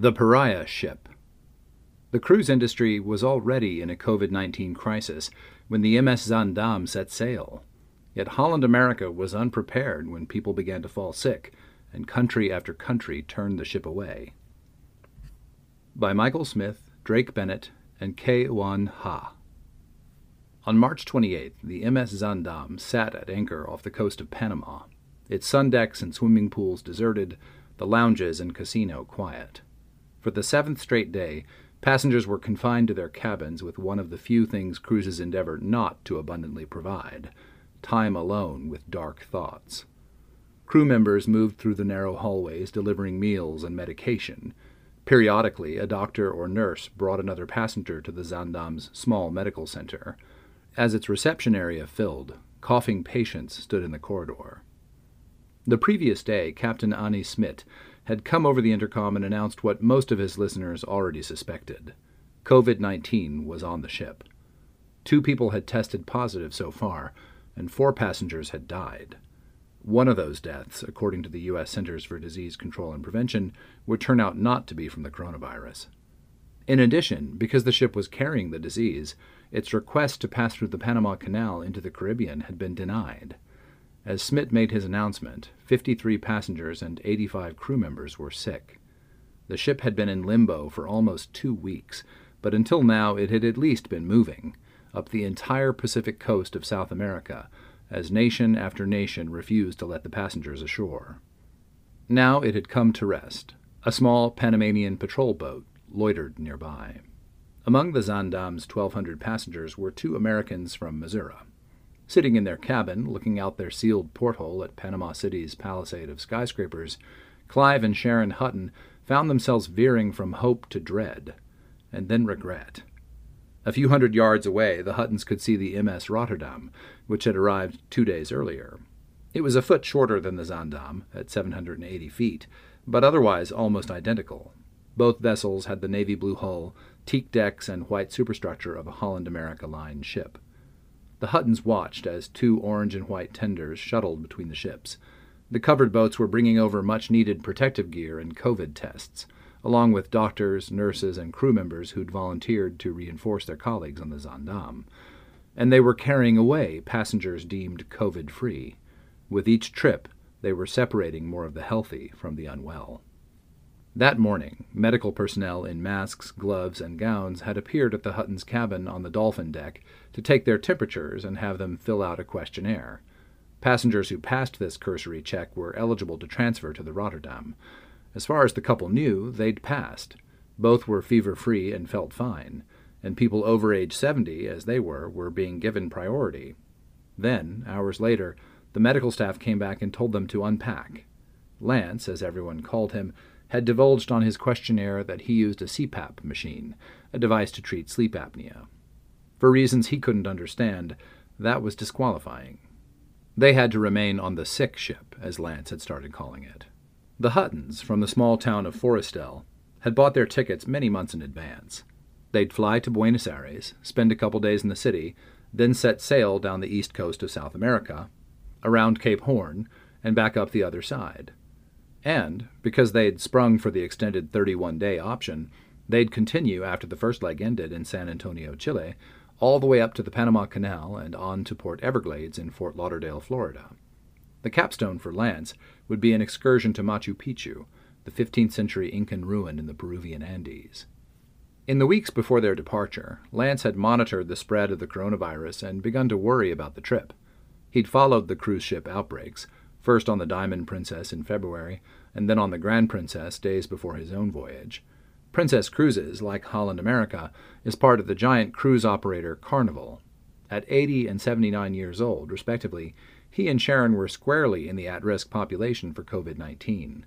The Pariah Ship. The cruise industry was already in a COVID 19 crisis when the MS Zaandam set sail. Yet Holland America was unprepared when people began to fall sick, and country after country turned the ship away. By Michael Smith, Drake Bennett, and K. Oanh Ha. On March 28th, the MS Zaandam sat at anchor off the coast of Panama, its sun decks and swimming pools deserted, the lounges and casino quiet. For the seventh straight day, passengers were confined to their cabins with one of the few things cruises endeavor not to abundantly provide time alone with dark thoughts. Crew members moved through the narrow hallways delivering meals and medication. Periodically, a doctor or nurse brought another passenger to the Zaandam's small medical center. As its reception area filled, coughing patients stood in the corridor. The previous day, Captain Ane Smit had come over the intercom and announced what most of his listeners already suspected COVID 19 was on the ship. Two people had tested positive so far, and four passengers had died. One of those deaths, according to the U.S. Centers for Disease Control and Prevention, would turn out not to be from the coronavirus. In addition, because the ship was carrying the disease, its request to pass through the Panama Canal into the Caribbean had been denied. As Smit made his announcement, 53 passengers and 85 crew members were sick. The ship had been in limbo for almost two weeks, but until now it had at least been moving up the entire Pacific coast of South America, as nation after nation refused to let the passengers ashore. Now it had come to rest. A small Panamanian patrol boat loitered nearby. Among the Zaandam's 1,200 passengers were two Americans from Missouri. Sitting in their cabin, looking out their sealed porthole at Panama City's palisade of skyscrapers, Clive and Sharon Hutton found themselves veering from hope to dread, and then regret. A few hundred yards away, the Huttons could see the MS Rotterdam, which had arrived two days earlier. It was a foot shorter than the Zaandam, at 780 feet, but otherwise almost identical. Both vessels had the navy blue hull, teak decks, and white superstructure of a Holland America Line ship. The Huttons watched as two orange and white tenders shuttled between the ships. The covered boats were bringing over much needed protective gear and COVID tests, along with doctors, nurses, and crew members who'd volunteered to reinforce their colleagues on the Zaandam. And they were carrying away passengers deemed COVID free. With each trip, they were separating more of the healthy from the unwell. That morning, medical personnel in masks, gloves, and gowns had appeared at the Hutton's cabin on the Dolphin deck to take their temperatures and have them fill out a questionnaire. Passengers who passed this cursory check were eligible to transfer to the Rotterdam. As far as the couple knew, they'd passed. Both were fever free and felt fine, and people over age 70, as they were, were being given priority. Then, hours later, the medical staff came back and told them to unpack. Lance, as everyone called him, had divulged on his questionnaire that he used a CPAP machine, a device to treat sleep apnea. For reasons he couldn't understand, that was disqualifying. They had to remain on the sick ship, as Lance had started calling it. The Huttons, from the small town of Florestel, had bought their tickets many months in advance. They'd fly to Buenos Aires, spend a couple days in the city, then set sail down the east coast of South America, around Cape Horn, and back up the other side. And, because they'd sprung for the extended 31 day option, they'd continue after the first leg ended in San Antonio, Chile, all the way up to the Panama Canal and on to Port Everglades in Fort Lauderdale, Florida. The capstone for Lance would be an excursion to Machu Picchu, the 15th century Incan ruin in the Peruvian Andes. In the weeks before their departure, Lance had monitored the spread of the coronavirus and begun to worry about the trip. He'd followed the cruise ship outbreaks, first on the Diamond Princess in February, and then on the Grand Princess days before his own voyage. Princess Cruises, like Holland America, is part of the giant cruise operator Carnival. At 80 and 79 years old, respectively, he and Sharon were squarely in the at risk population for COVID 19.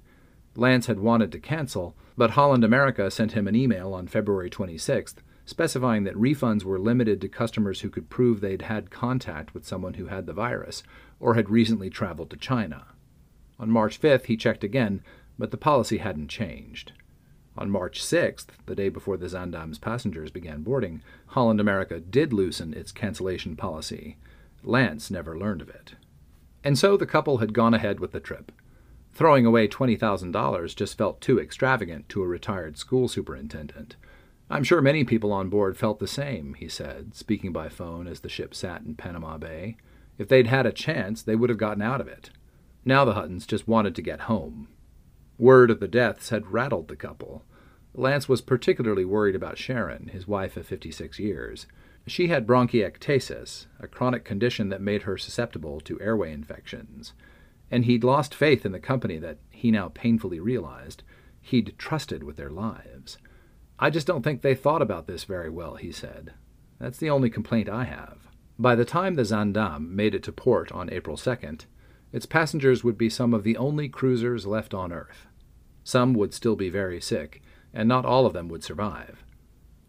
Lance had wanted to cancel, but Holland America sent him an email on February 26th specifying that refunds were limited to customers who could prove they'd had contact with someone who had the virus or had recently traveled to China. On March 5th, he checked again, but the policy hadn't changed. On March 6th, the day before the Zaandam's passengers began boarding, Holland America did loosen its cancellation policy. Lance never learned of it. And so the couple had gone ahead with the trip. Throwing away $20,000 just felt too extravagant to a retired school superintendent. I'm sure many people on board felt the same, he said, speaking by phone as the ship sat in Panama Bay. If they'd had a chance, they would have gotten out of it. Now the Huttons just wanted to get home. Word of the deaths had rattled the couple. Lance was particularly worried about Sharon, his wife of 56 years. She had bronchiectasis, a chronic condition that made her susceptible to airway infections. And he'd lost faith in the company that, he now painfully realized, he'd trusted with their lives. I just don't think they thought about this very well, he said. That's the only complaint I have. By the time the Zaandam made it to port on April 2nd, its passengers would be some of the only cruisers left on Earth. Some would still be very sick, and not all of them would survive.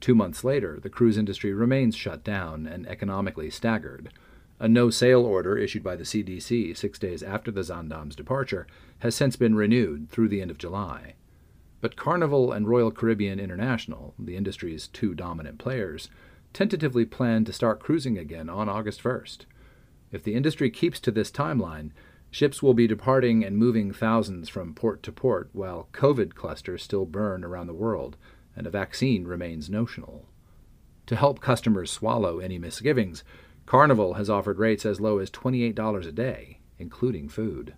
Two months later, the cruise industry remains shut down and economically staggered. A no sail order issued by the CDC six days after the Zaandam's departure has since been renewed through the end of July. But Carnival and Royal Caribbean International, the industry's two dominant players, tentatively plan to start cruising again on August 1st. If the industry keeps to this timeline, ships will be departing and moving thousands from port to port while COVID clusters still burn around the world and a vaccine remains notional. To help customers swallow any misgivings, Carnival has offered rates as low as $28 a day, including food.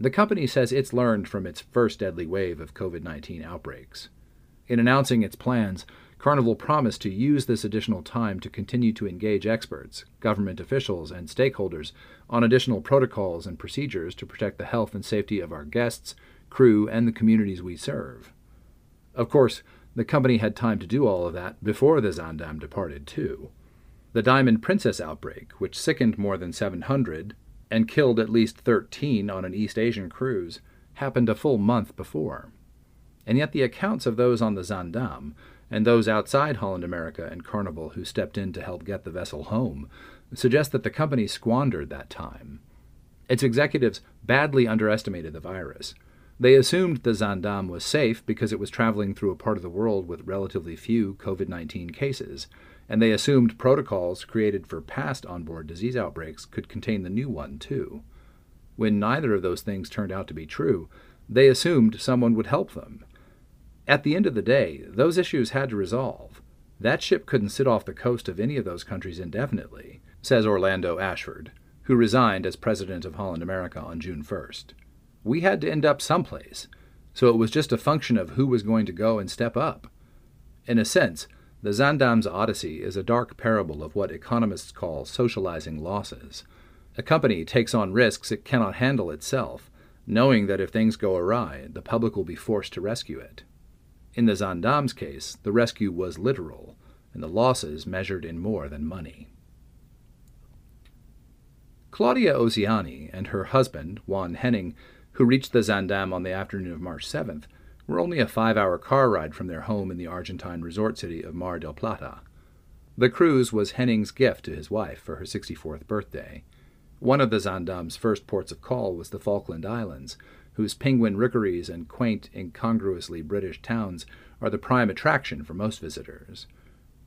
The company says it's learned from its first deadly wave of COVID 19 outbreaks. In announcing its plans, Carnival promised to use this additional time to continue to engage experts, government officials, and stakeholders on additional protocols and procedures to protect the health and safety of our guests, crew, and the communities we serve. Of course, the company had time to do all of that before the Zaandam departed, too. The Diamond Princess outbreak, which sickened more than 700 and killed at least 13 on an East Asian cruise, happened a full month before. And yet the accounts of those on the Zaandam and those outside Holland America and Carnival who stepped in to help get the vessel home suggest that the company squandered that time. Its executives badly underestimated the virus they assumed the Zaandam was safe because it was traveling through a part of the world with relatively few COVID 19 cases, and they assumed protocols created for past onboard disease outbreaks could contain the new one, too. When neither of those things turned out to be true, they assumed someone would help them. At the end of the day, those issues had to resolve. That ship couldn't sit off the coast of any of those countries indefinitely, says Orlando Ashford, who resigned as president of Holland America on June 1st we had to end up someplace. So it was just a function of who was going to go and step up. In a sense, the Zaandam's Odyssey is a dark parable of what economists call socializing losses. A company takes on risks it cannot handle itself, knowing that if things go awry, the public will be forced to rescue it. In the Zaandam's case, the rescue was literal, and the losses measured in more than money. Claudia Oziani and her husband, Juan Henning, who reached the Zaandam on the afternoon of March 7th, were only a five hour car ride from their home in the Argentine resort city of Mar del Plata. The cruise was Henning's gift to his wife for her 64th birthday. One of the Zaandam's first ports of call was the Falkland Islands, whose penguin rookeries and quaint, incongruously British towns are the prime attraction for most visitors.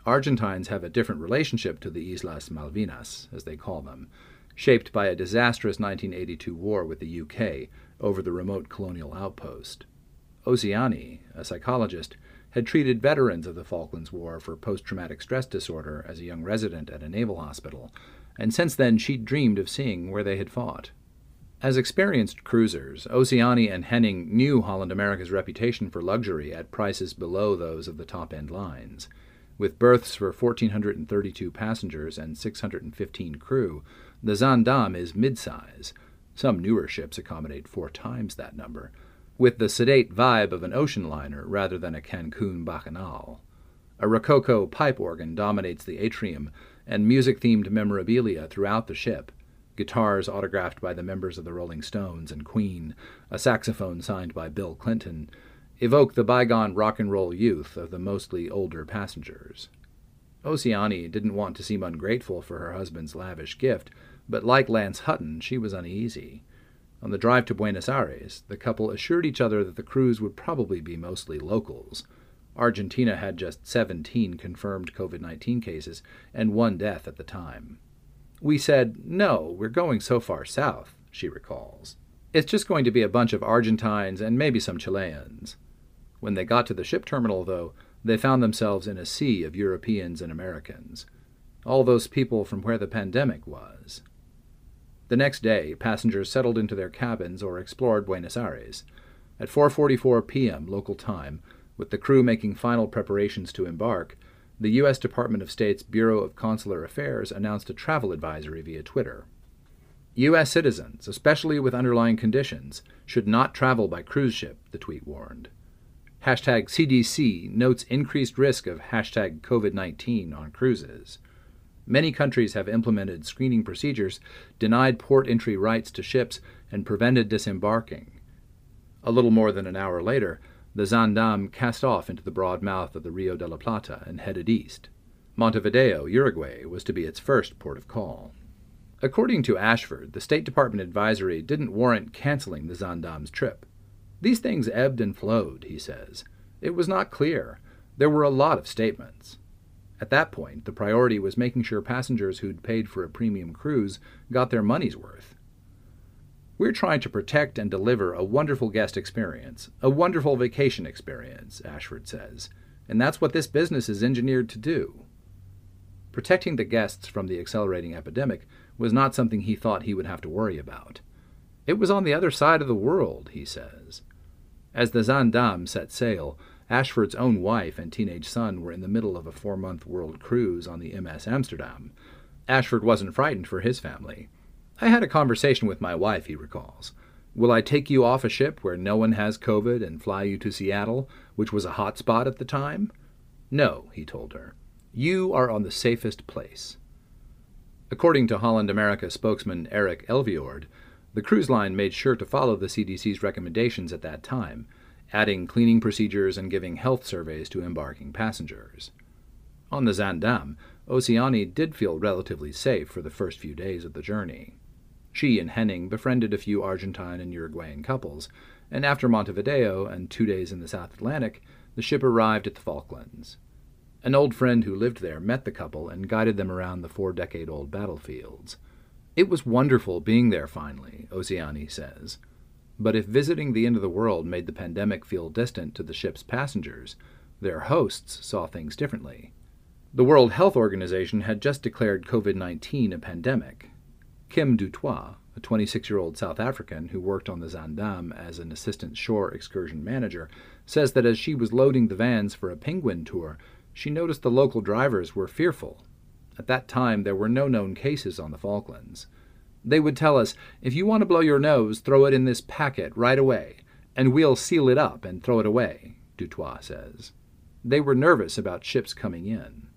Argentines have a different relationship to the Islas Malvinas, as they call them, shaped by a disastrous 1982 war with the UK over the remote colonial outpost. Oziani, a psychologist, had treated veterans of the Falklands War for post traumatic stress disorder as a young resident at a naval hospital, and since then she'd dreamed of seeing where they had fought. As experienced cruisers, Oceani and Henning knew Holland America's reputation for luxury at prices below those of the top end lines. With berths for 1,432 passengers and 615 crew, the Zaandam is midsize. Some newer ships accommodate four times that number, with the sedate vibe of an ocean liner rather than a Cancun bacchanal. A Rococo pipe organ dominates the atrium, and music themed memorabilia throughout the ship guitars autographed by the members of the Rolling Stones and Queen, a saxophone signed by Bill Clinton, evoke the bygone rock and roll youth of the mostly older passengers. Oceani didn't want to seem ungrateful for her husband's lavish gift, but like Lance Hutton, she was uneasy. On the drive to Buenos Aires, the couple assured each other that the crews would probably be mostly locals. Argentina had just 17 confirmed COVID 19 cases and one death at the time. We said, No, we're going so far south, she recalls. It's just going to be a bunch of Argentines and maybe some Chileans. When they got to the ship terminal, though, they found themselves in a sea of Europeans and Americans. All those people from where the pandemic was. The next day, passengers settled into their cabins or explored Buenos Aires. At 4:44 p.m. local time, with the crew making final preparations to embark, the U.S. Department of State's Bureau of Consular Affairs announced a travel advisory via Twitter. U.S. citizens, especially with underlying conditions, should not travel by cruise ship, the tweet warned. Hashtag CDC notes increased risk of hashtag COVID 19 on cruises. Many countries have implemented screening procedures, denied port entry rights to ships, and prevented disembarking. A little more than an hour later, the Zaandam cast off into the broad mouth of the Rio de la Plata and headed east. Montevideo, Uruguay, was to be its first port of call. According to Ashford, the State Department advisory didn't warrant canceling the Zaandam's trip. These things ebbed and flowed, he says. It was not clear. There were a lot of statements. At that point, the priority was making sure passengers who'd paid for a premium cruise got their money's worth. We're trying to protect and deliver a wonderful guest experience, a wonderful vacation experience, Ashford says, and that's what this business is engineered to do. Protecting the guests from the accelerating epidemic was not something he thought he would have to worry about. It was on the other side of the world, he says. As the Zaandam set sail, Ashford's own wife and teenage son were in the middle of a four month world cruise on the MS Amsterdam. Ashford wasn't frightened for his family. I had a conversation with my wife, he recalls. Will I take you off a ship where no one has COVID and fly you to Seattle, which was a hot spot at the time? No, he told her. You are on the safest place. According to Holland America spokesman Eric Elvejord, the cruise line made sure to follow the CDC's recommendations at that time, adding cleaning procedures and giving health surveys to embarking passengers. On the Zaandam, Oceani did feel relatively safe for the first few days of the journey. She and Henning befriended a few Argentine and Uruguayan couples, and after Montevideo and two days in the South Atlantic, the ship arrived at the Falklands. An old friend who lived there met the couple and guided them around the four decade old battlefields. It was wonderful being there finally, Oceani says. But if visiting the end of the world made the pandemic feel distant to the ship's passengers, their hosts saw things differently. The World Health Organization had just declared COVID 19 a pandemic, Kim Dutoit, a 26 year old South African who worked on the Zaandam as an assistant shore excursion manager, says that as she was loading the vans for a penguin tour, she noticed the local drivers were fearful. At that time, there were no known cases on the Falklands. They would tell us, if you want to blow your nose, throw it in this packet right away, and we'll seal it up and throw it away, Dutoit says. They were nervous about ships coming in.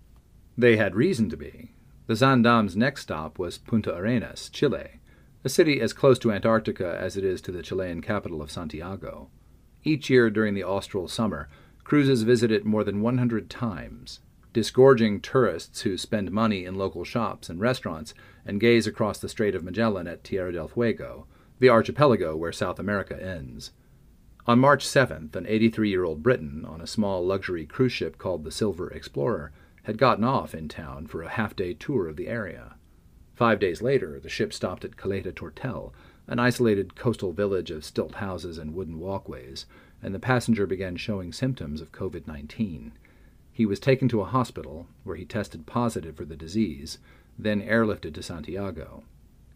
They had reason to be. The Zaandam's next stop was Punta Arenas, Chile, a city as close to Antarctica as it is to the Chilean capital of Santiago. Each year during the austral summer, cruises visit it more than 100 times, disgorging tourists who spend money in local shops and restaurants and gaze across the Strait of Magellan at Tierra del Fuego, the archipelago where South America ends. On March 7th, an 83 year old Briton on a small luxury cruise ship called the Silver Explorer had gotten off in town for a half day tour of the area. Five days later, the ship stopped at Caleta Tortel, an isolated coastal village of stilt houses and wooden walkways, and the passenger began showing symptoms of COVID 19. He was taken to a hospital, where he tested positive for the disease, then airlifted to Santiago.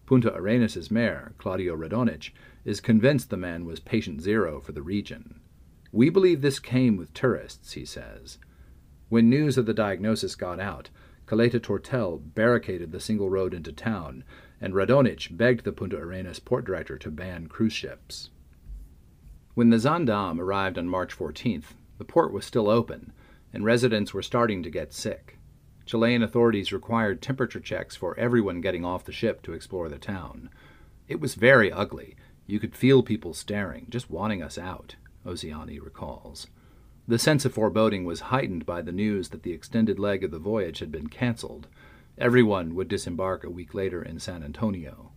Punta Arenas' mayor, Claudio Radonich, is convinced the man was patient zero for the region. We believe this came with tourists, he says. When news of the diagnosis got out, Caleta Tortel barricaded the single road into town, and Radonich begged the Punta Arenas port director to ban cruise ships. When the Zaandam arrived on March 14th, the port was still open, and residents were starting to get sick. Chilean authorities required temperature checks for everyone getting off the ship to explore the town. It was very ugly. You could feel people staring, just wanting us out, Oziani recalls. The sense of foreboding was heightened by the news that the extended leg of the voyage had been canceled. Everyone would disembark a week later in San Antonio.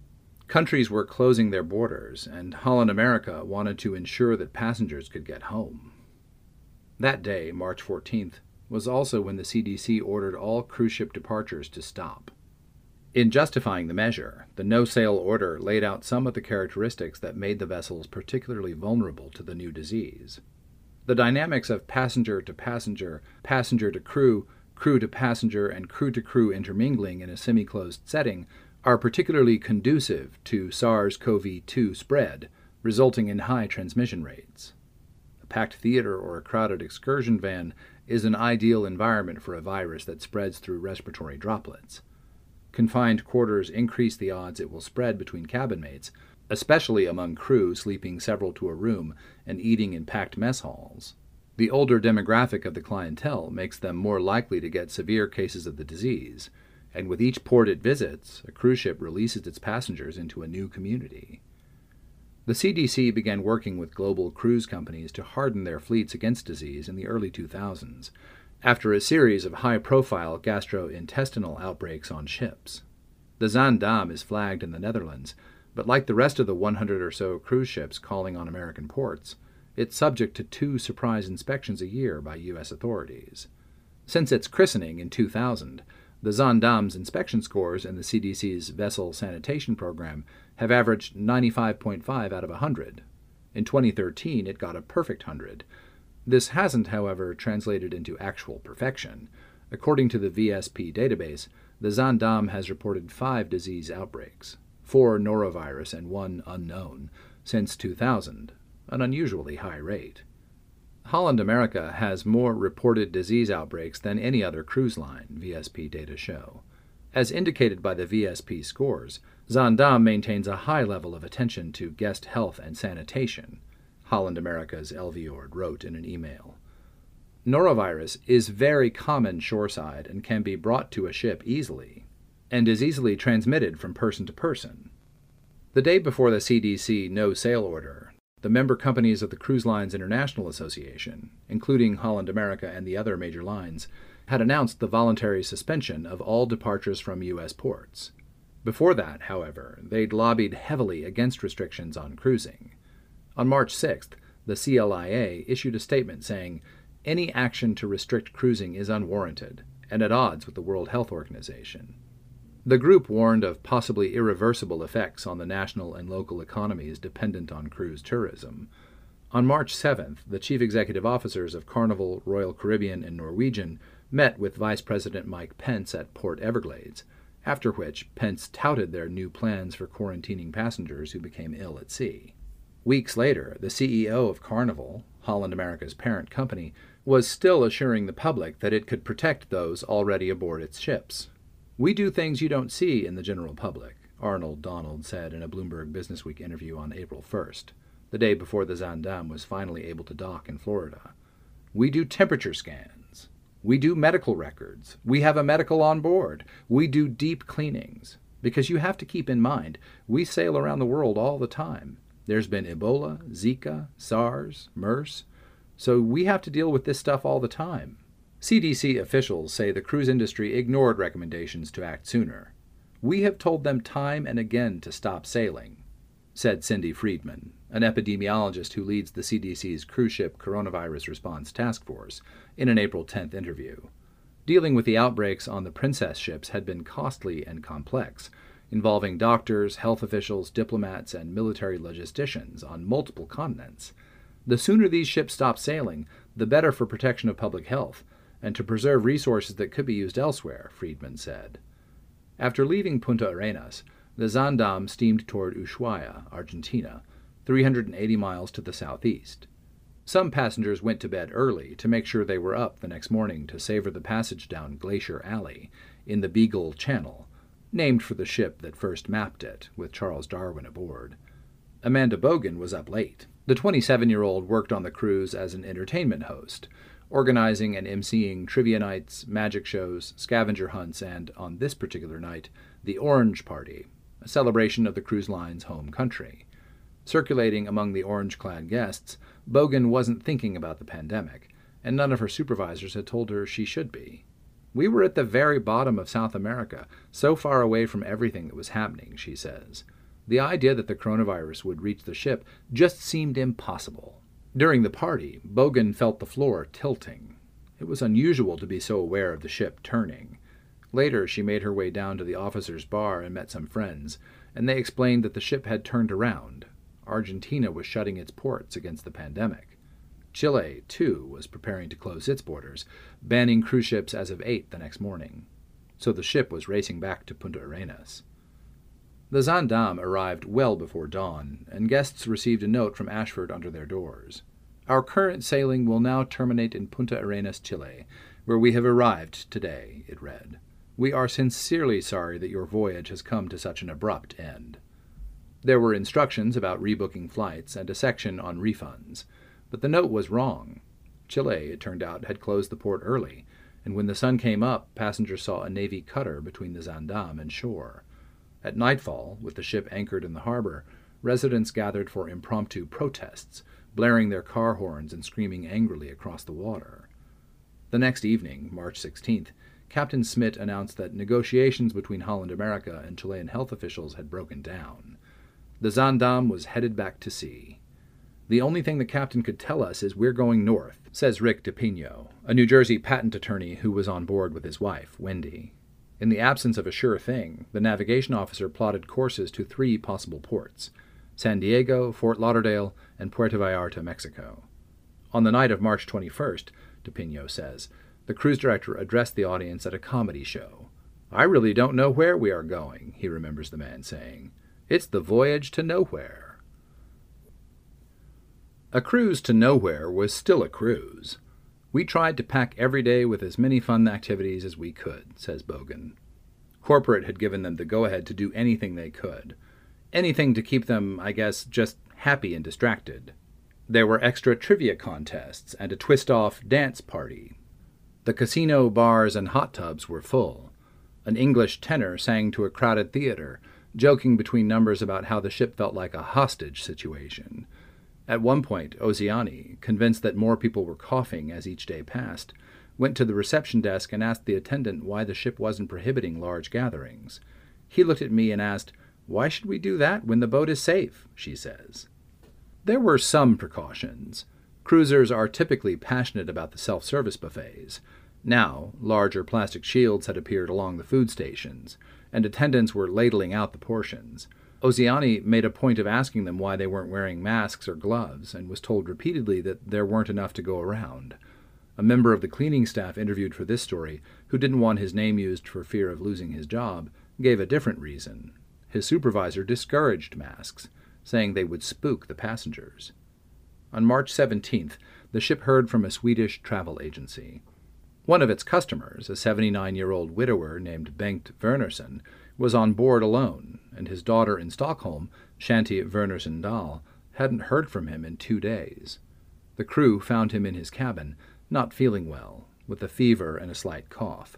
Countries were closing their borders, and Holland America wanted to ensure that passengers could get home. That day, March 14th, was also when the CDC ordered all cruise ship departures to stop. In justifying the measure, the no sail order laid out some of the characteristics that made the vessels particularly vulnerable to the new disease. The dynamics of passenger to passenger, passenger to crew, crew to passenger, and crew to crew intermingling in a semi closed setting are particularly conducive to SARS CoV 2 spread, resulting in high transmission rates. Packed theater or a crowded excursion van is an ideal environment for a virus that spreads through respiratory droplets. Confined quarters increase the odds it will spread between cabin mates, especially among crew sleeping several to a room and eating in packed mess halls. The older demographic of the clientele makes them more likely to get severe cases of the disease, and with each port it visits, a cruise ship releases its passengers into a new community. The CDC began working with global cruise companies to harden their fleets against disease in the early 2000s, after a series of high profile gastrointestinal outbreaks on ships. The Zaandam is flagged in the Netherlands, but like the rest of the 100 or so cruise ships calling on American ports, it's subject to two surprise inspections a year by U.S. authorities. Since its christening in 2000, the Zaandam's inspection scores and the CDC's vessel sanitation program have averaged 95.5 out of 100. In 2013, it got a perfect 100. This hasn't, however, translated into actual perfection. According to the VSP database, the Zaandam has reported five disease outbreaks, four norovirus and one unknown, since 2000, an unusually high rate. Holland America has more reported disease outbreaks than any other cruise line, VSP data show. As indicated by the VSP scores, Zaandam maintains a high level of attention to guest health and sanitation, Holland America's Elvejord wrote in an email. Norovirus is very common shoreside and can be brought to a ship easily, and is easily transmitted from person to person. The day before the CDC no sail order, the member companies of the Cruise Lines International Association, including Holland America and the other major lines, had announced the voluntary suspension of all departures from U.S. ports. Before that, however, they'd lobbied heavily against restrictions on cruising. On March 6th, the CLIA issued a statement saying, Any action to restrict cruising is unwarranted and at odds with the World Health Organization. The group warned of possibly irreversible effects on the national and local economies dependent on cruise tourism. On March 7th, the chief executive officers of Carnival, Royal Caribbean, and Norwegian met with Vice President Mike Pence at Port Everglades, after which Pence touted their new plans for quarantining passengers who became ill at sea. Weeks later, the CEO of Carnival, Holland America's parent company, was still assuring the public that it could protect those already aboard its ships. We do things you don't see in the general public, Arnold Donald said in a Bloomberg Businessweek interview on April 1st, the day before the Zaandam was finally able to dock in Florida. We do temperature scans. We do medical records. We have a medical on board. We do deep cleanings. Because you have to keep in mind, we sail around the world all the time. There's been Ebola, Zika, SARS, MERS. So we have to deal with this stuff all the time. CDC officials say the cruise industry ignored recommendations to act sooner. We have told them time and again to stop sailing, said Cindy Friedman, an epidemiologist who leads the CDC's cruise ship coronavirus response task force, in an April 10th interview. Dealing with the outbreaks on the Princess ships had been costly and complex, involving doctors, health officials, diplomats, and military logisticians on multiple continents. The sooner these ships stop sailing, the better for protection of public health and to preserve resources that could be used elsewhere, Friedman said. After leaving Punta Arenas, the Zaandam steamed toward Ushuaia, Argentina, 380 miles to the southeast. Some passengers went to bed early to make sure they were up the next morning to savor the passage down Glacier Alley in the Beagle Channel, named for the ship that first mapped it, with Charles Darwin aboard. Amanda Bogan was up late. The 27 year old worked on the cruise as an entertainment host, organizing and emceeing trivia nights, magic shows, scavenger hunts, and, on this particular night, the Orange Party, a celebration of the cruise line's home country. Circulating among the orange clad guests, Bogan wasn't thinking about the pandemic, and none of her supervisors had told her she should be. We were at the very bottom of South America, so far away from everything that was happening, she says. The idea that the coronavirus would reach the ship just seemed impossible. During the party, Bogan felt the floor tilting. It was unusual to be so aware of the ship turning. Later, she made her way down to the officers' bar and met some friends, and they explained that the ship had turned around. Argentina was shutting its ports against the pandemic. Chile, too, was preparing to close its borders, banning cruise ships as of 8 the next morning. So the ship was racing back to Punta Arenas. The Zaandam arrived well before dawn, and guests received a note from Ashford under their doors. Our current sailing will now terminate in Punta Arenas, Chile, where we have arrived today, it read. We are sincerely sorry that your voyage has come to such an abrupt end. There were instructions about rebooking flights and a section on refunds, but the note was wrong. Chile, it turned out, had closed the port early, and when the sun came up, passengers saw a Navy cutter between the Zaandam and shore. At nightfall, with the ship anchored in the harbor, residents gathered for impromptu protests, blaring their car horns and screaming angrily across the water. The next evening, March 16th, Captain Smith announced that negotiations between Holland America and Chilean health officials had broken down. The Zaandam was headed back to sea. The only thing the captain could tell us is we're going north, says Rick DePino, a New Jersey patent attorney who was on board with his wife, Wendy. In the absence of a sure thing, the navigation officer plotted courses to three possible ports San Diego, Fort Lauderdale, and Puerto Vallarta, Mexico. On the night of March 21st, DePino says, the cruise director addressed the audience at a comedy show. I really don't know where we are going, he remembers the man saying. It's the voyage to nowhere. A cruise to nowhere was still a cruise. We tried to pack every day with as many fun activities as we could, says Bogan. Corporate had given them the go ahead to do anything they could. Anything to keep them, I guess, just happy and distracted. There were extra trivia contests and a twist off dance party. The casino, bars, and hot tubs were full. An English tenor sang to a crowded theater, joking between numbers about how the ship felt like a hostage situation. At one point, Oziani, convinced that more people were coughing as each day passed, went to the reception desk and asked the attendant why the ship wasn't prohibiting large gatherings. He looked at me and asked, Why should we do that when the boat is safe? she says. There were some precautions. Cruisers are typically passionate about the self service buffets. Now, larger plastic shields had appeared along the food stations, and attendants were ladling out the portions. Oziani made a point of asking them why they weren't wearing masks or gloves, and was told repeatedly that there weren't enough to go around. A member of the cleaning staff interviewed for this story, who didn't want his name used for fear of losing his job, gave a different reason. His supervisor discouraged masks, saying they would spook the passengers. On March 17th, the ship heard from a Swedish travel agency. One of its customers, a 79 year old widower named Bengt Wernerson, was on board alone, and his daughter in Stockholm, Shanti Wernerson Dahl, hadn't heard from him in two days. The crew found him in his cabin, not feeling well, with a fever and a slight cough.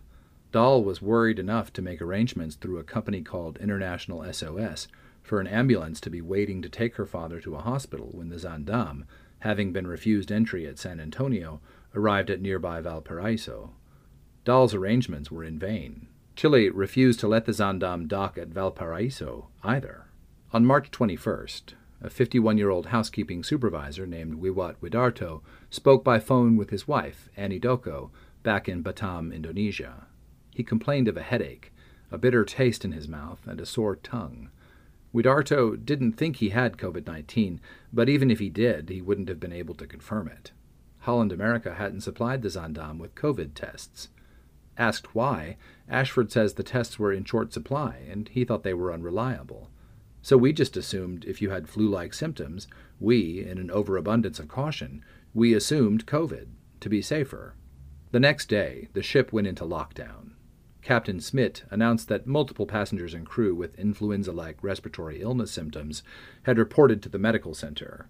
Dahl was worried enough to make arrangements through a company called International SOS for an ambulance to be waiting to take her father to a hospital when the Zaandam, having been refused entry at San Antonio, arrived at nearby Valparaiso. Dahl's arrangements were in vain. Chile refused to let the Zaandam dock at Valparaiso either. On March 21st, a 51 year old housekeeping supervisor named Wiwat Widarto spoke by phone with his wife, Annie Doko, back in Batam, Indonesia. He complained of a headache, a bitter taste in his mouth, and a sore tongue. Widarto didn't think he had COVID 19, but even if he did, he wouldn't have been able to confirm it. Holland America hadn't supplied the Zaandam with COVID tests. Asked why, Ashford says the tests were in short supply and he thought they were unreliable. So we just assumed if you had flu like symptoms, we, in an overabundance of caution, we assumed COVID to be safer. The next day, the ship went into lockdown. Captain Smit announced that multiple passengers and crew with influenza like respiratory illness symptoms had reported to the medical center.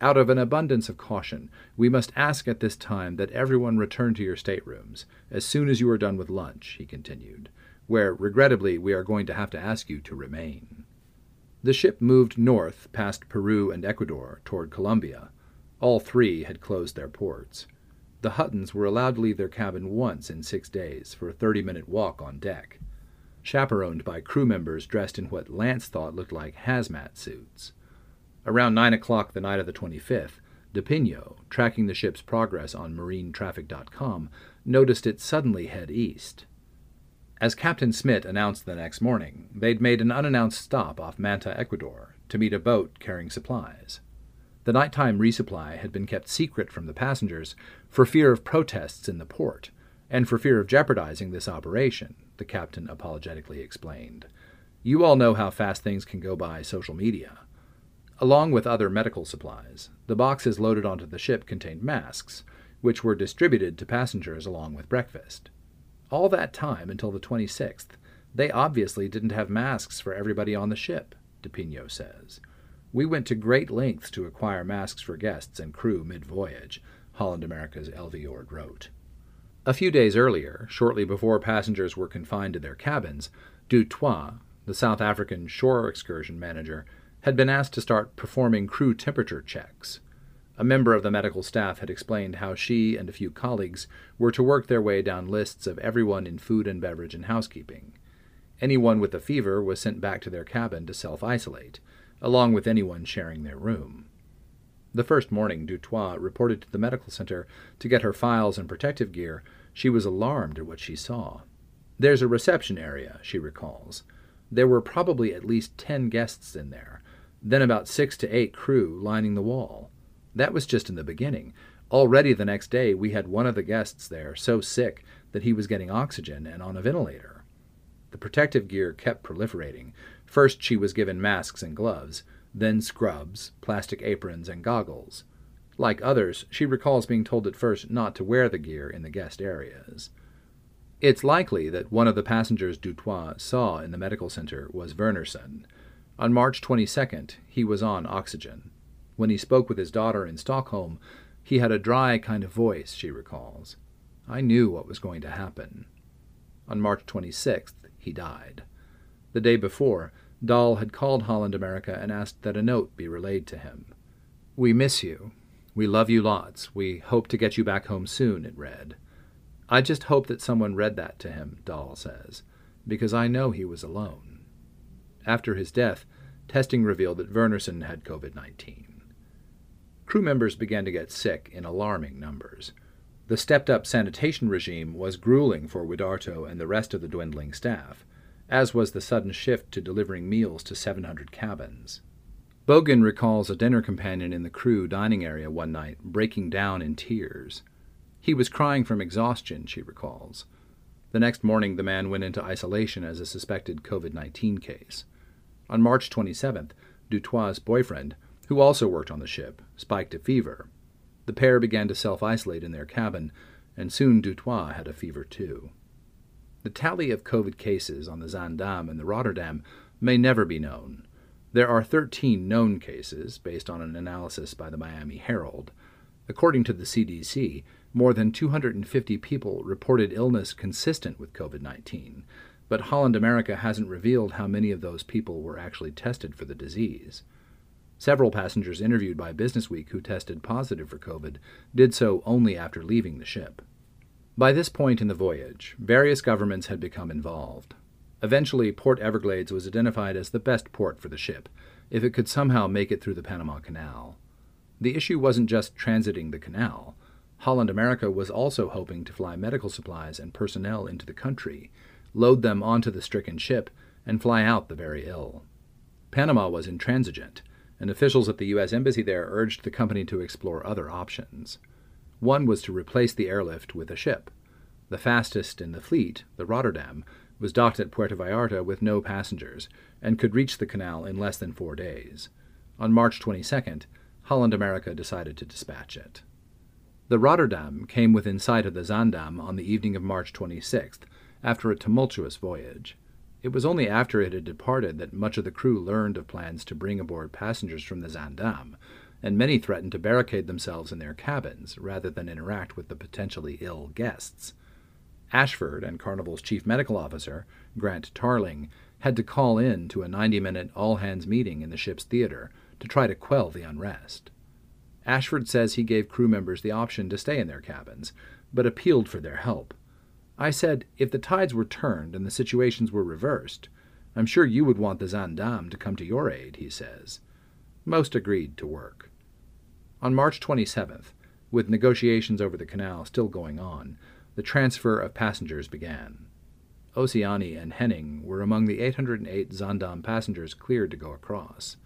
Out of an abundance of caution, we must ask at this time that everyone return to your staterooms as soon as you are done with lunch, he continued, where, regrettably, we are going to have to ask you to remain. The ship moved north past Peru and Ecuador toward Colombia. All three had closed their ports. The Huttons were allowed to leave their cabin once in six days for a 30 minute walk on deck, chaperoned by crew members dressed in what Lance thought looked like hazmat suits. Around 9 o'clock the night of the 25th, DePino, tracking the ship's progress on marinetraffic.com, noticed it suddenly head east. As Captain Smit announced the next morning, they'd made an unannounced stop off Manta, Ecuador, to meet a boat carrying supplies. The nighttime resupply had been kept secret from the passengers for fear of protests in the port, and for fear of jeopardizing this operation, the captain apologetically explained. You all know how fast things can go by social media. Along with other medical supplies, the boxes loaded onto the ship contained masks, which were distributed to passengers along with breakfast. All that time until the 26th, they obviously didn't have masks for everybody on the ship, DePino says. We went to great lengths to acquire masks for guests and crew mid voyage, Holland America's Elvejord wrote. A few days earlier, shortly before passengers were confined to their cabins, Du Toit, the South African shore excursion manager, had been asked to start performing crew temperature checks. A member of the medical staff had explained how she and a few colleagues were to work their way down lists of everyone in food and beverage and housekeeping. Anyone with a fever was sent back to their cabin to self isolate, along with anyone sharing their room. The first morning Du Toit reported to the medical center to get her files and protective gear, she was alarmed at what she saw. There's a reception area, she recalls. There were probably at least ten guests in there, then about six to eight crew lining the wall. That was just in the beginning. Already the next day, we had one of the guests there so sick that he was getting oxygen and on a ventilator. The protective gear kept proliferating. First, she was given masks and gloves, then scrubs, plastic aprons, and goggles. Like others, she recalls being told at first not to wear the gear in the guest areas. It's likely that one of the passengers Du Toit saw in the medical center was Wernersson. On March 22nd, he was on oxygen. When he spoke with his daughter in Stockholm, he had a dry kind of voice, she recalls. I knew what was going to happen. On March 26th, he died. The day before, Dahl had called Holland America and asked that a note be relayed to him. We miss you. We love you lots. We hope to get you back home soon, it read. I just hope that someone read that to him, Dahl says, because I know he was alone. After his death, testing revealed that Wernersson had COVID 19. Crew members began to get sick in alarming numbers. The stepped up sanitation regime was grueling for Widarto and the rest of the dwindling staff, as was the sudden shift to delivering meals to 700 cabins. Bogan recalls a dinner companion in the crew dining area one night breaking down in tears. He was crying from exhaustion, she recalls. The next morning, the man went into isolation as a suspected COVID 19 case. On March 27th, Du Toit's boyfriend, who also worked on the ship, spiked a fever. The pair began to self isolate in their cabin, and soon Du Toit had a fever too. The tally of COVID cases on the Zaandam and the Rotterdam may never be known. There are 13 known cases, based on an analysis by the Miami Herald. According to the CDC, more than 250 people reported illness consistent with COVID 19, but Holland America hasn't revealed how many of those people were actually tested for the disease. Several passengers interviewed by Businessweek who tested positive for COVID did so only after leaving the ship. By this point in the voyage, various governments had become involved. Eventually, Port Everglades was identified as the best port for the ship, if it could somehow make it through the Panama Canal. The issue wasn't just transiting the canal. Holland America was also hoping to fly medical supplies and personnel into the country, load them onto the stricken ship, and fly out the very ill. Panama was intransigent, and officials at the U.S. Embassy there urged the company to explore other options. One was to replace the airlift with a ship. The fastest in the fleet, the Rotterdam, was docked at Puerto Vallarta with no passengers and could reach the canal in less than four days. On March 22nd, Holland America decided to dispatch it. The Rotterdam came within sight of the Zaandam on the evening of March 26th, after a tumultuous voyage. It was only after it had departed that much of the crew learned of plans to bring aboard passengers from the Zaandam, and many threatened to barricade themselves in their cabins rather than interact with the potentially ill guests. Ashford and Carnival's chief medical officer, Grant Tarling, had to call in to a 90 minute all hands meeting in the ship's theater to try to quell the unrest. Ashford says he gave crew members the option to stay in their cabins, but appealed for their help. I said, if the tides were turned and the situations were reversed, I'm sure you would want the Zaandam to come to your aid, he says. Most agreed to work. On March 27th, with negotiations over the canal still going on, the transfer of passengers began. Oceani and Henning were among the 808 Zaandam passengers cleared to go across.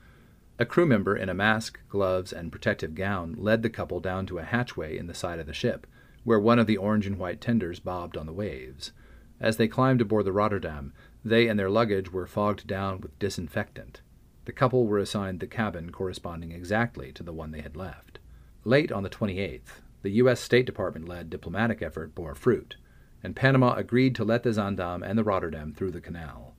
A crew member in a mask, gloves, and protective gown led the couple down to a hatchway in the side of the ship, where one of the orange and white tenders bobbed on the waves. As they climbed aboard the Rotterdam, they and their luggage were fogged down with disinfectant. The couple were assigned the cabin corresponding exactly to the one they had left. Late on the 28th, the U.S. State Department led diplomatic effort bore fruit, and Panama agreed to let the Zaandam and the Rotterdam through the canal.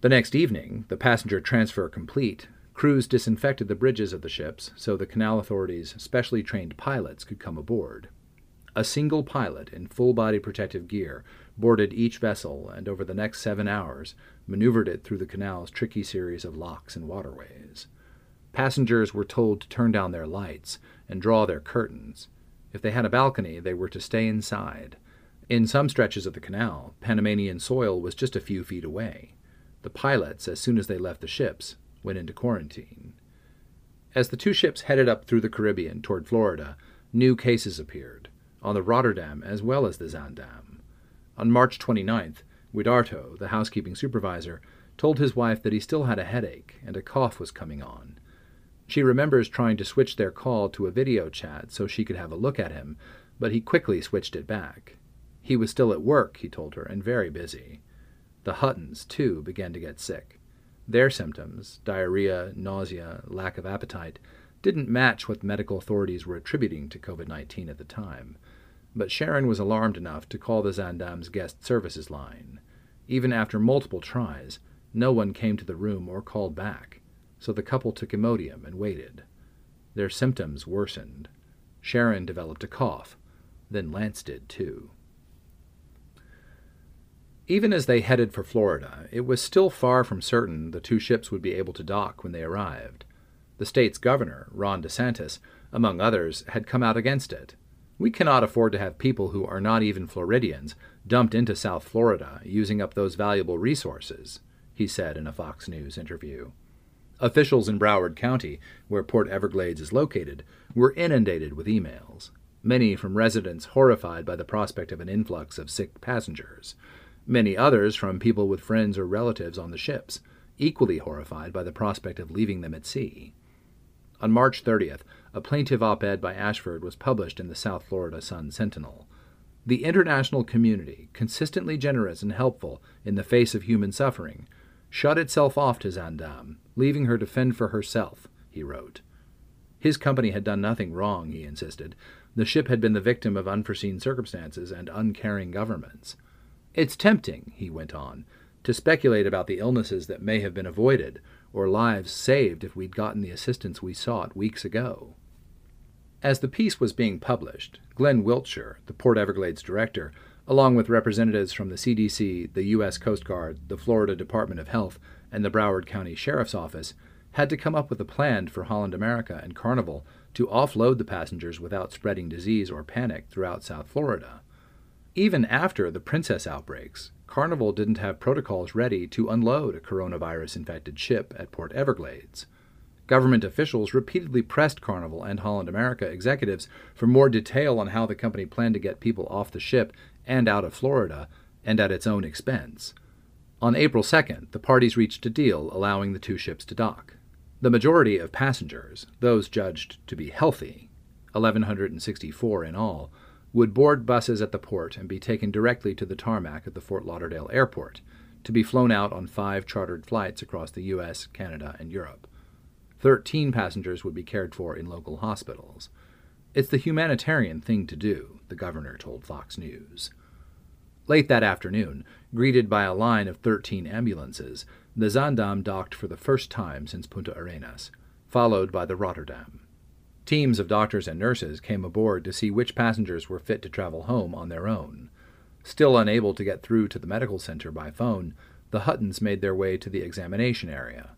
The next evening, the passenger transfer complete, crews disinfected the bridges of the ships so the canal authorities' specially trained pilots could come aboard. A single pilot in full body protective gear boarded each vessel and over the next seven hours maneuvered it through the canal's tricky series of locks and waterways. Passengers were told to turn down their lights and draw their curtains, if they had a balcony, they were to stay inside. In some stretches of the canal, Panamanian soil was just a few feet away. The pilots, as soon as they left the ships, went into quarantine. As the two ships headed up through the Caribbean toward Florida, new cases appeared, on the Rotterdam as well as the Zaandam. On March 29th, Widarto, the housekeeping supervisor, told his wife that he still had a headache and a cough was coming on. She remembers trying to switch their call to a video chat so she could have a look at him, but he quickly switched it back. He was still at work, he told her, and very busy. The Huttons, too, began to get sick. Their symptoms diarrhea, nausea, lack of appetite didn't match what medical authorities were attributing to COVID 19 at the time. But Sharon was alarmed enough to call the Zaandam's guest services line. Even after multiple tries, no one came to the room or called back so the couple took Imodium and waited. Their symptoms worsened. Sharon developed a cough. Then Lance did too. Even as they headed for Florida, it was still far from certain the two ships would be able to dock when they arrived. The state's governor, Ron DeSantis, among others, had come out against it. We cannot afford to have people who are not even Floridians dumped into South Florida using up those valuable resources, he said in a Fox News interview. Officials in Broward County, where Port Everglades is located, were inundated with emails, many from residents horrified by the prospect of an influx of sick passengers, many others from people with friends or relatives on the ships, equally horrified by the prospect of leaving them at sea. On March 30th, a plaintive op ed by Ashford was published in the South Florida Sun Sentinel. The international community, consistently generous and helpful in the face of human suffering, shut itself off to Zaandam, leaving her to fend for herself, he wrote. His company had done nothing wrong, he insisted. The ship had been the victim of unforeseen circumstances and uncaring governments. It's tempting, he went on, to speculate about the illnesses that may have been avoided or lives saved if we'd gotten the assistance we sought weeks ago. As the piece was being published, Glenn Wiltshire, the Port Everglades director, along with representatives from the CDC, the U.S. Coast Guard, the Florida Department of Health, and the Broward County Sheriff's Office, had to come up with a plan for Holland America and Carnival to offload the passengers without spreading disease or panic throughout South Florida. Even after the Princess outbreaks, Carnival didn't have protocols ready to unload a coronavirus infected ship at Port Everglades. Government officials repeatedly pressed Carnival and Holland America executives for more detail on how the company planned to get people off the ship and out of Florida, and at its own expense. On April 2nd, the parties reached a deal allowing the two ships to dock. The majority of passengers, those judged to be healthy, 1,164 in all, would board buses at the port and be taken directly to the tarmac at the Fort Lauderdale airport to be flown out on five chartered flights across the U.S., Canada, and Europe. Thirteen passengers would be cared for in local hospitals. It's the humanitarian thing to do, the governor told Fox News. Late that afternoon, greeted by a line of 13 ambulances, the Zaandam docked for the first time since Punta Arenas, followed by the Rotterdam. Teams of doctors and nurses came aboard to see which passengers were fit to travel home on their own. Still unable to get through to the medical center by phone, the Huttons made their way to the examination area.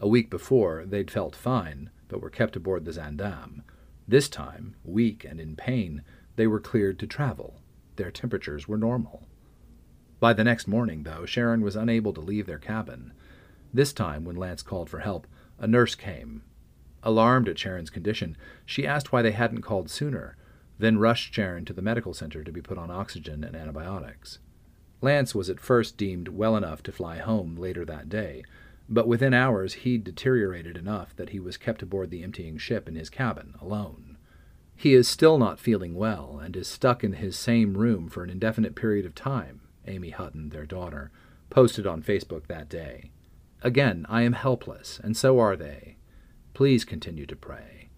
A week before, they'd felt fine, but were kept aboard the Zaandam. This time, weak and in pain, they were cleared to travel. Their temperatures were normal. By the next morning, though, Sharon was unable to leave their cabin. This time, when Lance called for help, a nurse came. Alarmed at Sharon's condition, she asked why they hadn't called sooner, then rushed Sharon to the medical center to be put on oxygen and antibiotics. Lance was at first deemed well enough to fly home later that day, but within hours he'd deteriorated enough that he was kept aboard the emptying ship in his cabin, alone. He is still not feeling well and is stuck in his same room for an indefinite period of time, Amy Hutton, their daughter, posted on Facebook that day. Again, I am helpless, and so are they. Please continue to pray.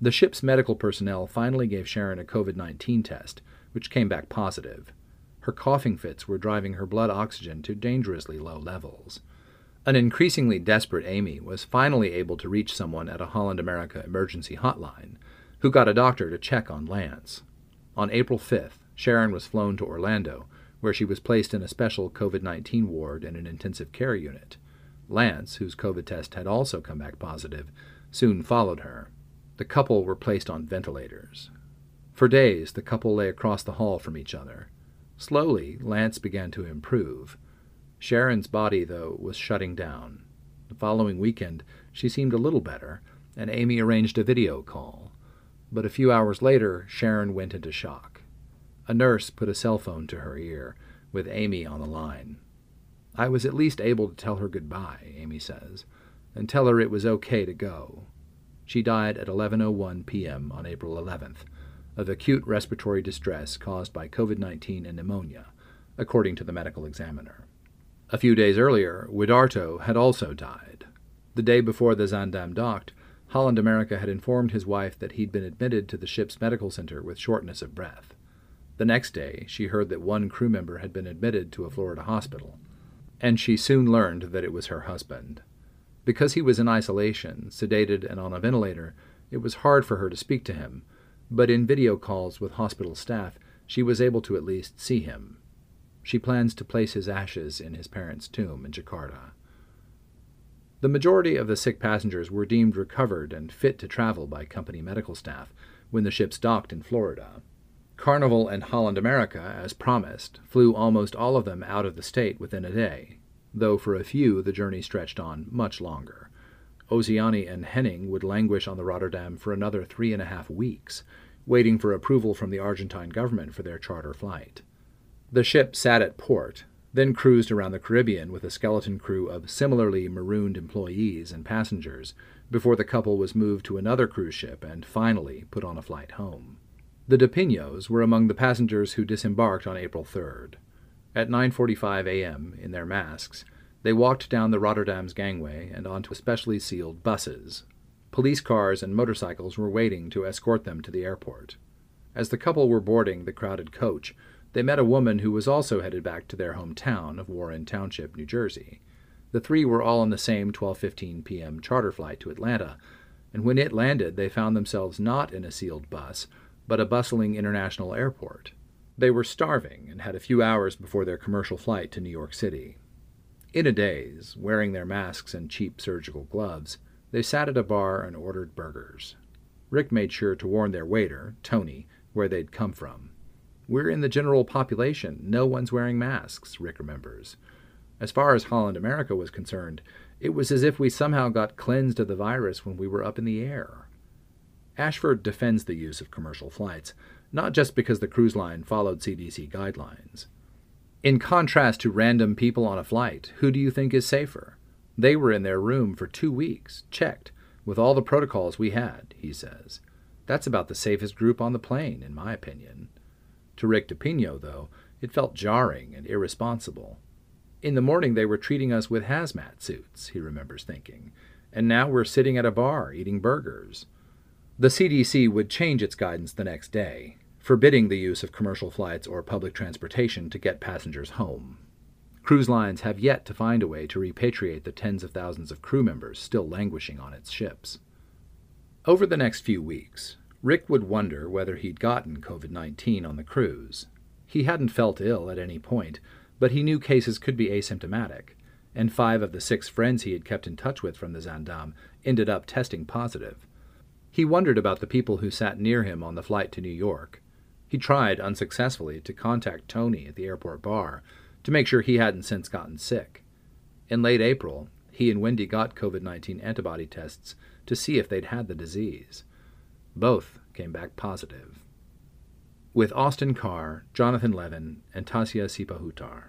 The ship's medical personnel finally gave Sharon a COVID 19 test, which came back positive. Her coughing fits were driving her blood oxygen to dangerously low levels. An increasingly desperate Amy was finally able to reach someone at a Holland America emergency hotline, who got a doctor to check on Lance. On April 5th, Sharon was flown to Orlando, where she was placed in a special COVID 19 ward in an intensive care unit. Lance, whose COVID test had also come back positive, soon followed her. The couple were placed on ventilators. For days, the couple lay across the hall from each other. Slowly, Lance began to improve. Sharon's body, though, was shutting down. The following weekend, she seemed a little better, and Amy arranged a video call. But a few hours later, Sharon went into shock. A nurse put a cell phone to her ear, with Amy on the line. I was at least able to tell her goodbye, Amy says, and tell her it was okay to go. She died at 11:01 p.m. on April 11th of acute respiratory distress caused by COVID-19 and pneumonia, according to the medical examiner. A few days earlier, Widarto had also died. The day before the Zaandam docked, Holland America had informed his wife that he'd been admitted to the ship's medical center with shortness of breath. The next day, she heard that one crew member had been admitted to a Florida hospital, and she soon learned that it was her husband. Because he was in isolation, sedated, and on a ventilator, it was hard for her to speak to him, but in video calls with hospital staff, she was able to at least see him. She plans to place his ashes in his parents' tomb in Jakarta. The majority of the sick passengers were deemed recovered and fit to travel by company medical staff when the ships docked in Florida. Carnival and Holland America, as promised, flew almost all of them out of the state within a day, though for a few the journey stretched on much longer. Oceani and Henning would languish on the Rotterdam for another three and a half weeks, waiting for approval from the Argentine government for their charter flight. The ship sat at port, then cruised around the Caribbean with a skeleton crew of similarly marooned employees and passengers before the couple was moved to another cruise ship and finally put on a flight home. The De Pinos were among the passengers who disembarked on April 3rd. At 9:45 a.m., in their masks, they walked down the Rotterdam's gangway and onto specially sealed buses. Police cars and motorcycles were waiting to escort them to the airport. As the couple were boarding the crowded coach, they met a woman who was also headed back to their hometown of Warren Township, New Jersey. The three were all on the same 12:15 p.m. charter flight to Atlanta, and when it landed, they found themselves not in a sealed bus, but a bustling international airport. They were starving and had a few hours before their commercial flight to New York City. In a daze, wearing their masks and cheap surgical gloves, they sat at a bar and ordered burgers. Rick made sure to warn their waiter, Tony, where they'd come from. We're in the general population. No one's wearing masks, Rick remembers. As far as Holland America was concerned, it was as if we somehow got cleansed of the virus when we were up in the air. Ashford defends the use of commercial flights, not just because the cruise line followed CDC guidelines. In contrast to random people on a flight, who do you think is safer? They were in their room for two weeks, checked, with all the protocols we had, he says. That's about the safest group on the plane, in my opinion. To Rick DePino, though, it felt jarring and irresponsible. In the morning, they were treating us with hazmat suits, he remembers thinking, and now we're sitting at a bar eating burgers. The CDC would change its guidance the next day, forbidding the use of commercial flights or public transportation to get passengers home. Cruise lines have yet to find a way to repatriate the tens of thousands of crew members still languishing on its ships. Over the next few weeks, Rick would wonder whether he'd gotten COVID 19 on the cruise. He hadn't felt ill at any point, but he knew cases could be asymptomatic, and five of the six friends he had kept in touch with from the Zaandam ended up testing positive. He wondered about the people who sat near him on the flight to New York. He tried, unsuccessfully, to contact Tony at the airport bar to make sure he hadn't since gotten sick. In late April, he and Wendy got COVID 19 antibody tests to see if they'd had the disease. Both came back positive. With Austin Carr, Jonathan Levin, and Tassia Sipahutar.